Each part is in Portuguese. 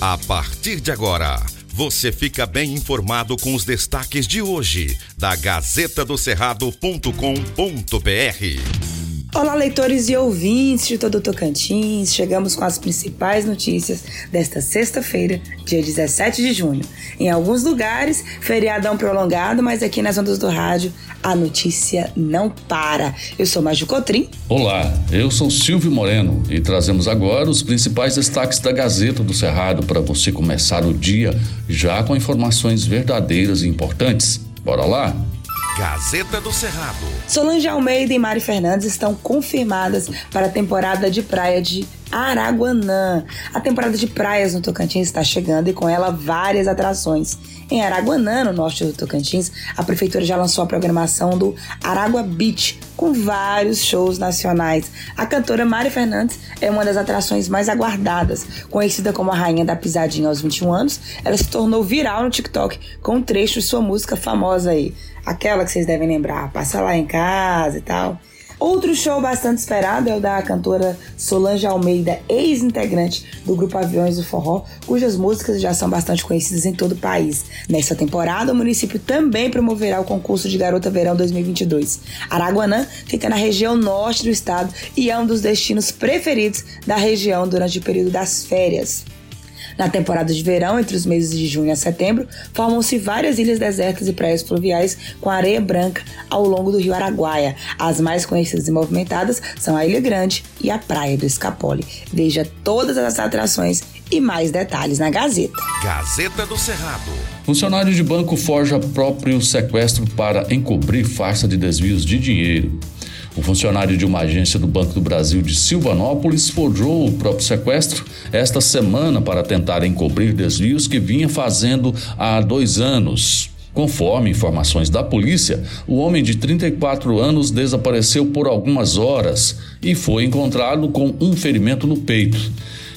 A partir de agora, você fica bem informado com os destaques de hoje da Gazeta do Cerrado.com.br. Olá, leitores e ouvintes de todo Tocantins. Chegamos com as principais notícias desta sexta-feira, dia 17 de junho. Em alguns lugares, feriadão prolongado, mas aqui nas ondas do rádio, a notícia não para. Eu sou Maju Cotrim. Olá, eu sou Silvio Moreno e trazemos agora os principais destaques da Gazeta do Cerrado para você começar o dia já com informações verdadeiras e importantes. Bora lá? Gazeta do Cerrado. Solange Almeida e Mari Fernandes estão confirmadas para a temporada de praia de Araguanã. A temporada de praias no Tocantins está chegando e com ela várias atrações. Em Araguanã, no norte do Tocantins, a prefeitura já lançou a programação do Aragua Beach, com vários shows nacionais. A cantora Mari Fernandes é uma das atrações mais aguardadas. Conhecida como a rainha da pisadinha aos 21 anos, ela se tornou viral no TikTok com um trecho de sua música famosa aí. Aquela que vocês devem lembrar, passa lá em casa e tal. Outro show bastante esperado é o da cantora Solange Almeida, ex-integrante do grupo Aviões do Forró, cujas músicas já são bastante conhecidas em todo o país. Nesta temporada, o município também promoverá o concurso de Garota Verão 2022. Araguanã fica na região norte do estado e é um dos destinos preferidos da região durante o período das férias. Na temporada de verão, entre os meses de junho a setembro, formam-se várias ilhas desertas e praias fluviais com areia branca ao longo do rio Araguaia. As mais conhecidas e movimentadas são a Ilha Grande e a Praia do Escapole. Veja todas as atrações e mais detalhes na Gazeta. Gazeta do Cerrado. Funcionário de banco forja próprio sequestro para encobrir farsa de desvios de dinheiro. O funcionário de uma agência do Banco do Brasil de Silvanópolis forjou o próprio sequestro esta semana para tentar encobrir desvios que vinha fazendo há dois anos. Conforme informações da polícia, o homem de 34 anos desapareceu por algumas horas e foi encontrado com um ferimento no peito.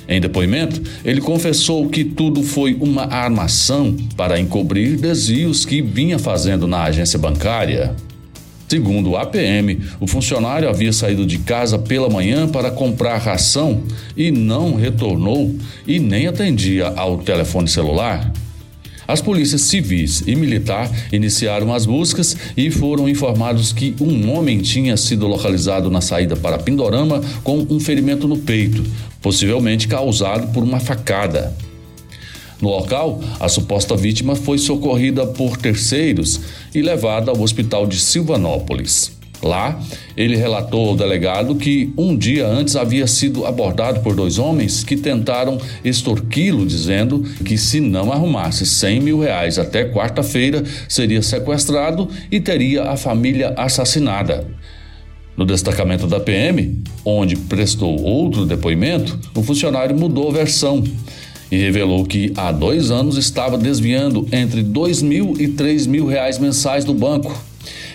Em depoimento, ele confessou que tudo foi uma armação para encobrir desvios que vinha fazendo na agência bancária. Segundo o APM, o funcionário havia saído de casa pela manhã para comprar ração e não retornou e nem atendia ao telefone celular. As polícias civis e militar iniciaram as buscas e foram informados que um homem tinha sido localizado na saída para Pindorama com um ferimento no peito, possivelmente causado por uma facada. No local, a suposta vítima foi socorrida por terceiros e levada ao hospital de Silvanópolis. Lá, ele relatou ao delegado que um dia antes havia sido abordado por dois homens que tentaram extorquí-lo, dizendo que se não arrumasse 100 mil reais até quarta-feira, seria sequestrado e teria a família assassinada. No destacamento da PM, onde prestou outro depoimento, o funcionário mudou a versão e revelou que há dois anos estava desviando entre dois mil e três mil reais mensais do banco.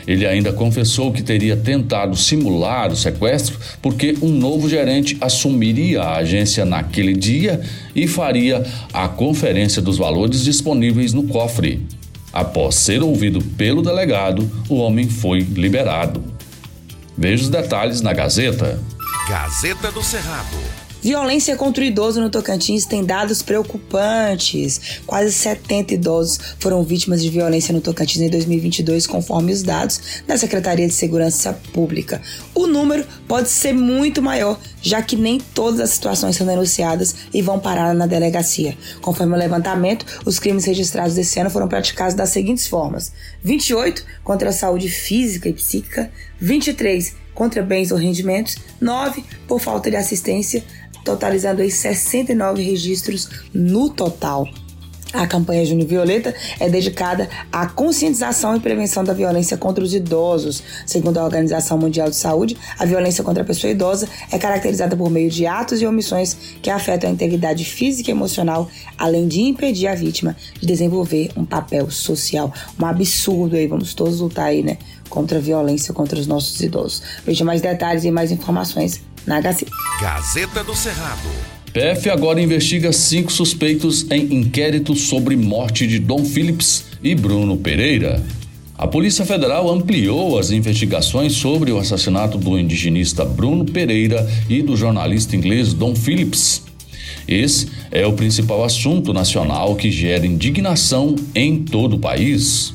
Ele ainda confessou que teria tentado simular o sequestro porque um novo gerente assumiria a agência naquele dia e faria a conferência dos valores disponíveis no cofre. Após ser ouvido pelo delegado, o homem foi liberado. Veja os detalhes na Gazeta. Gazeta do Cerrado. Violência contra o idoso no Tocantins tem dados preocupantes. Quase 70 idosos foram vítimas de violência no Tocantins em 2022, conforme os dados da Secretaria de Segurança Pública. O número pode ser muito maior, já que nem todas as situações são denunciadas e vão parar na delegacia. Conforme o levantamento, os crimes registrados desse ano foram praticados das seguintes formas: 28 contra a saúde física e psíquica, 23 contra bens ou rendimentos, 9 por falta de assistência, totalizando aí 69 registros no total. A campanha Junho Violeta é dedicada à conscientização e prevenção da violência contra os idosos. Segundo a Organização Mundial de Saúde, a violência contra a pessoa idosa é caracterizada por meio de atos e omissões que afetam a integridade física e emocional, além de impedir a vítima de desenvolver um papel social. Um absurdo aí, vamos todos lutar aí, né? Contra a violência contra os nossos idosos. Veja mais detalhes e mais informações na Gazeta. Gazeta do Cerrado. PF agora investiga cinco suspeitos em inquérito sobre morte de Dom Phillips e Bruno Pereira. A Polícia Federal ampliou as investigações sobre o assassinato do indigenista Bruno Pereira e do jornalista inglês Dom Phillips. Esse é o principal assunto nacional que gera indignação em todo o país.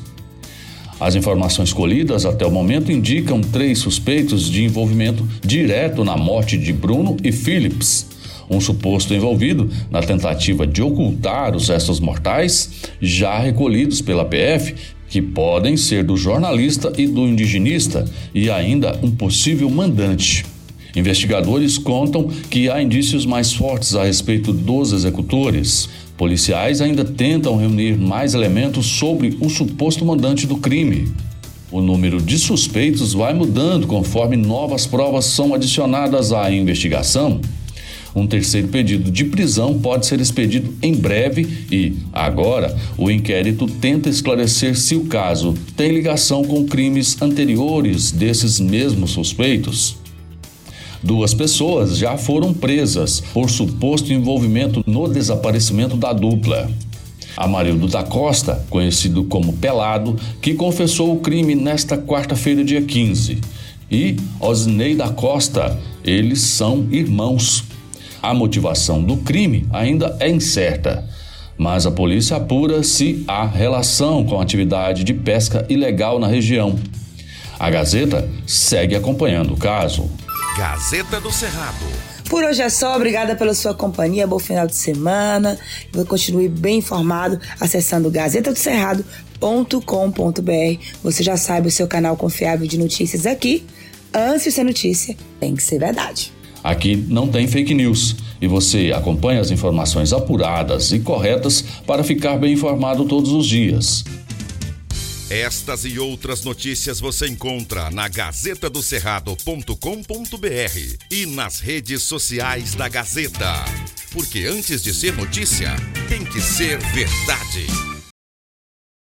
As informações colhidas até o momento indicam três suspeitos de envolvimento direto na morte de Bruno e Phillips. Um suposto envolvido na tentativa de ocultar os restos mortais já recolhidos pela PF, que podem ser do jornalista e do indigenista, e ainda um possível mandante. Investigadores contam que há indícios mais fortes a respeito dos executores. Policiais ainda tentam reunir mais elementos sobre o suposto mandante do crime. O número de suspeitos vai mudando conforme novas provas são adicionadas à investigação. Um terceiro pedido de prisão pode ser expedido em breve e, agora, o inquérito tenta esclarecer se o caso tem ligação com crimes anteriores desses mesmos suspeitos. Duas pessoas já foram presas por suposto envolvimento no desaparecimento da dupla. Amarildo da Costa, conhecido como Pelado, que confessou o crime nesta quarta-feira, dia 15, e Osnei da Costa, eles são irmãos. A motivação do crime ainda é incerta, mas a polícia apura se há relação com a atividade de pesca ilegal na região. A Gazeta segue acompanhando o caso. Gazeta do Cerrado. Por hoje é só, obrigada pela sua companhia, bom final de semana. Continue bem informado acessando gazetadocerrado.com.br. Você já sabe o seu canal confiável de notícias aqui. Antes de ser notícia, tem que ser verdade. Aqui não tem fake news e você acompanha as informações apuradas e corretas para ficar bem informado todos os dias. Estas e outras notícias você encontra na gazetadocerrado.com.br e nas redes sociais da Gazeta. Porque antes de ser notícia, tem que ser verdade.